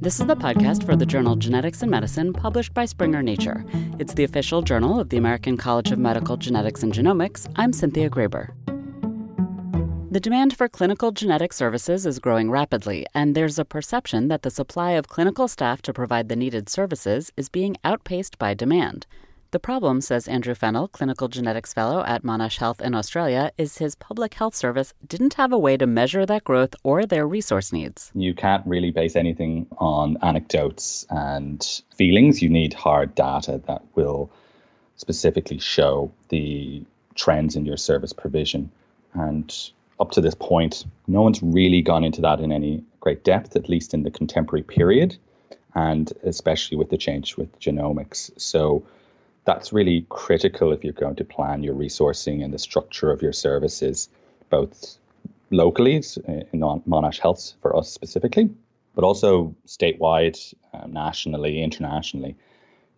This is the podcast for the journal Genetics in Medicine, published by Springer Nature. It's the official journal of the American College of Medical Genetics and Genomics. I'm Cynthia Graber. The demand for clinical genetic services is growing rapidly, and there's a perception that the supply of clinical staff to provide the needed services is being outpaced by demand. The problem, says Andrew Fennell, clinical genetics fellow at Monash Health in Australia, is his public health service didn't have a way to measure that growth or their resource needs. You can't really base anything on anecdotes and feelings. You need hard data that will specifically show the trends in your service provision. And up to this point, no one's really gone into that in any great depth, at least in the contemporary period, and especially with the change with genomics. So that's really critical if you're going to plan your resourcing and the structure of your services, both locally in Monash Health for us specifically, but also statewide, um, nationally, internationally.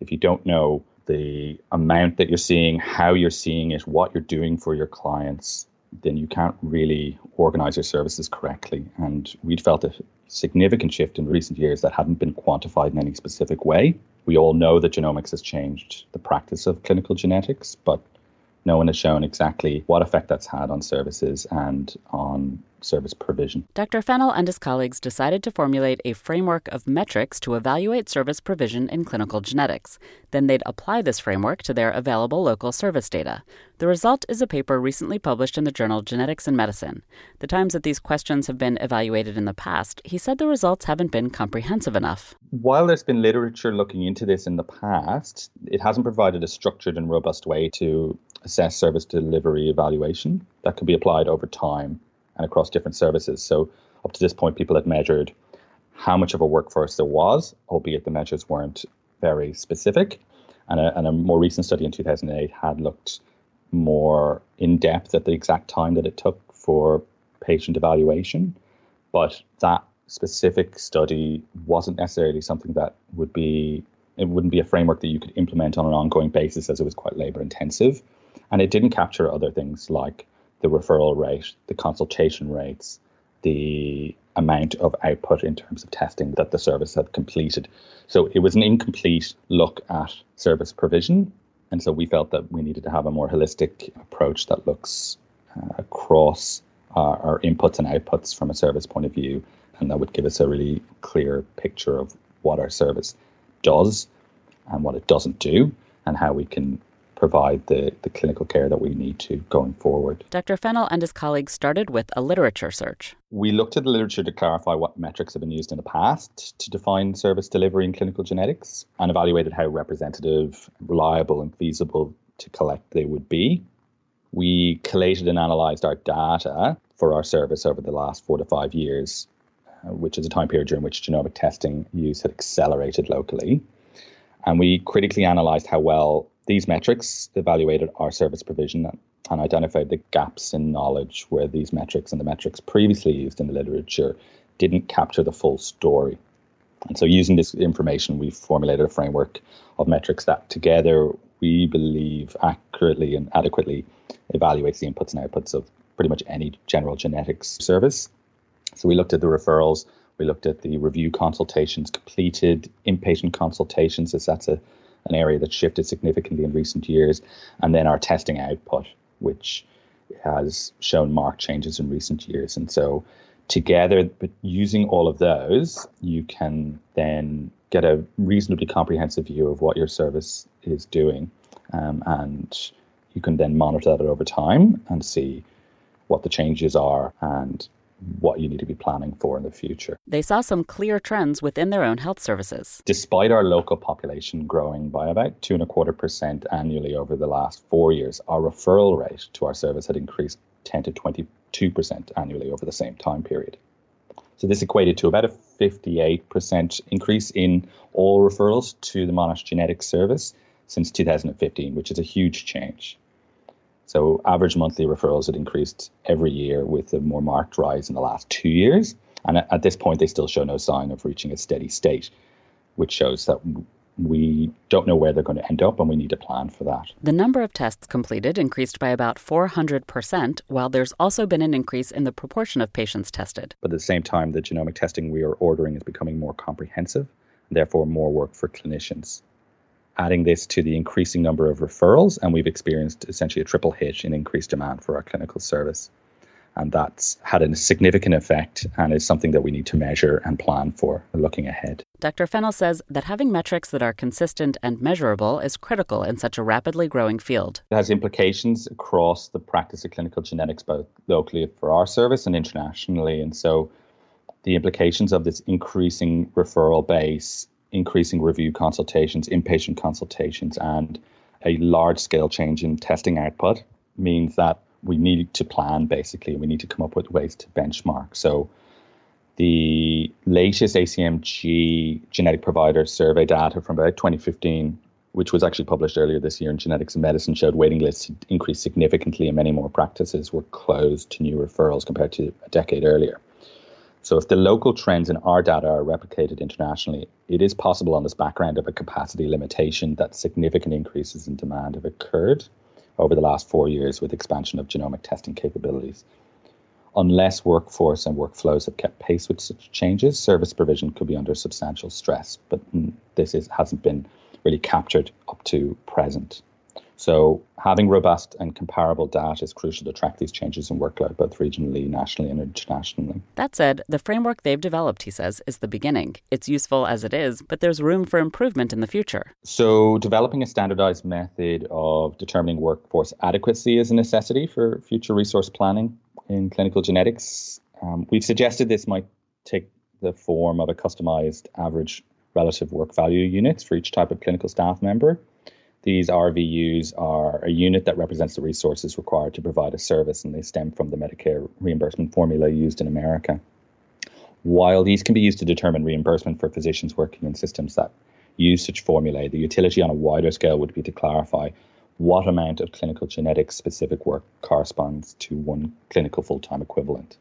If you don't know the amount that you're seeing, how you're seeing it, what you're doing for your clients, then you can't really organize your services correctly. And we'd felt a significant shift in recent years that hadn't been quantified in any specific way we all know that genomics has changed the practice of clinical genetics, but no one has shown exactly what effect that's had on services and on service provision. Dr. Fennell and his colleagues decided to formulate a framework of metrics to evaluate service provision in clinical genetics. Then they'd apply this framework to their available local service data. The result is a paper recently published in the journal Genetics in Medicine. The times that these questions have been evaluated in the past, he said the results haven't been comprehensive enough. While there's been literature looking into this in the past, it hasn't provided a structured and robust way to assess service delivery evaluation that could be applied over time and across different services. So up to this point, people had measured how much of a workforce there was, albeit the measures weren't very specific. And a, and a more recent study in 2008 had looked more in depth at the exact time that it took for patient evaluation. But that specific study wasn't necessarily something that would be, it wouldn't be a framework that you could implement on an ongoing basis as it was quite labor intensive. And it didn't capture other things like the referral rate, the consultation rates, the amount of output in terms of testing that the service had completed. So it was an incomplete look at service provision. And so we felt that we needed to have a more holistic approach that looks uh, across our, our inputs and outputs from a service point of view. And that would give us a really clear picture of what our service does and what it doesn't do and how we can provide the, the clinical care that we need to going forward. Dr. Fennell and his colleagues started with a literature search. We looked at the literature to clarify what metrics have been used in the past to define service delivery in clinical genetics and evaluated how representative, reliable, and feasible to collect they would be. We collated and analysed our data for our service over the last four to five years, uh, which is a time period during which genomic testing use had accelerated locally. And we critically analysed how well these metrics evaluated our service provision and identified the gaps in knowledge where these metrics and the metrics previously used in the literature didn't capture the full story. And so, using this information, we formulated a framework of metrics that together we believe accurately and adequately evaluates the inputs and outputs of pretty much any general genetics service. So, we looked at the referrals, we looked at the review consultations completed, inpatient consultations, as that's a an area that shifted significantly in recent years, and then our testing output, which has shown marked changes in recent years. And so, together, but using all of those, you can then get a reasonably comprehensive view of what your service is doing, um, and you can then monitor that over time and see what the changes are and what you need to be planning for in the future. They saw some clear trends within their own health services. Despite our local population growing by about two and a quarter percent annually over the last four years, our referral rate to our service had increased 10 to 22 percent annually over the same time period. So this equated to about a 58% increase in all referrals to the Monash Genetics Service since 2015, which is a huge change. So average monthly referrals had increased every year with a more marked rise in the last two years. And at this point, they still show no sign of reaching a steady state, which shows that we don't know where they're going to end up and we need a plan for that. The number of tests completed increased by about 400%, while there's also been an increase in the proportion of patients tested. But at the same time, the genomic testing we are ordering is becoming more comprehensive, and therefore more work for clinicians. Adding this to the increasing number of referrals, and we've experienced essentially a triple hit in increased demand for our clinical service and that's had a significant effect and is something that we need to measure and plan for looking ahead. Dr. Fennell says that having metrics that are consistent and measurable is critical in such a rapidly growing field. It has implications across the practice of clinical genetics, both locally for our service and internationally. And so the implications of this increasing referral base, increasing review consultations, inpatient consultations, and a large scale change in testing output means that we need to plan basically. We need to come up with ways to benchmark. So the latest ACMG genetic provider survey data from about 2015, which was actually published earlier this year in Genetics in Medicine, showed waiting lists increased significantly and many more practices were closed to new referrals compared to a decade earlier. So, if the local trends in our data are replicated internationally, it is possible on this background of a capacity limitation that significant increases in demand have occurred over the last four years with expansion of genomic testing capabilities. Unless workforce and workflows have kept pace with such changes, service provision could be under substantial stress. But this is, hasn't been really captured up to present. So having robust and comparable data is crucial to track these changes in workload, both regionally, nationally, and internationally. That said, the framework they've developed, he says, is the beginning. It's useful as it is, but there's room for improvement in the future. So developing a standardized method of determining workforce adequacy is a necessity for future resource planning in clinical genetics. Um, we've suggested this might take the form of a customized average relative work value units for each type of clinical staff member. These RVUs are a unit that represents the resources required to provide a service, and they stem from the Medicare reimbursement formula used in America. While these can be used to determine reimbursement for physicians working in systems that use such formulae, the utility on a wider scale would be to clarify what amount of clinical genetics specific work corresponds to one clinical full time equivalent.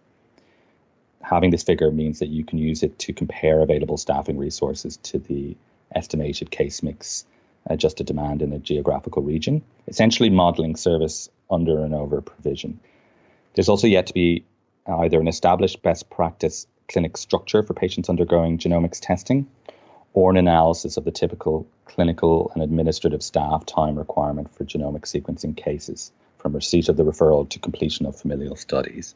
Having this figure means that you can use it to compare available staffing resources to the estimated case mix Uh, adjusted demand in a geographical region, essentially modeling service under and over provision. There's also yet to be either an established best practice clinic structure for patients undergoing genomics testing or an analysis of the typical clinical and administrative staff time requirement for genomic sequencing cases from receipt of the referral to completion of familial studies.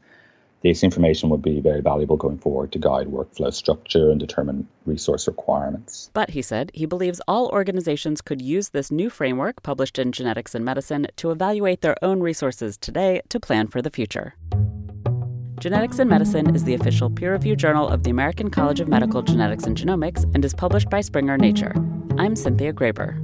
This information would be very valuable going forward to guide workflow structure and determine resource requirements. But he said he believes all organizations could use this new framework published in Genetics in Medicine to evaluate their own resources today to plan for the future. Genetics in Medicine is the official peer reviewed journal of the American College of Medical Genetics and Genomics and is published by Springer Nature. I'm Cynthia Graber.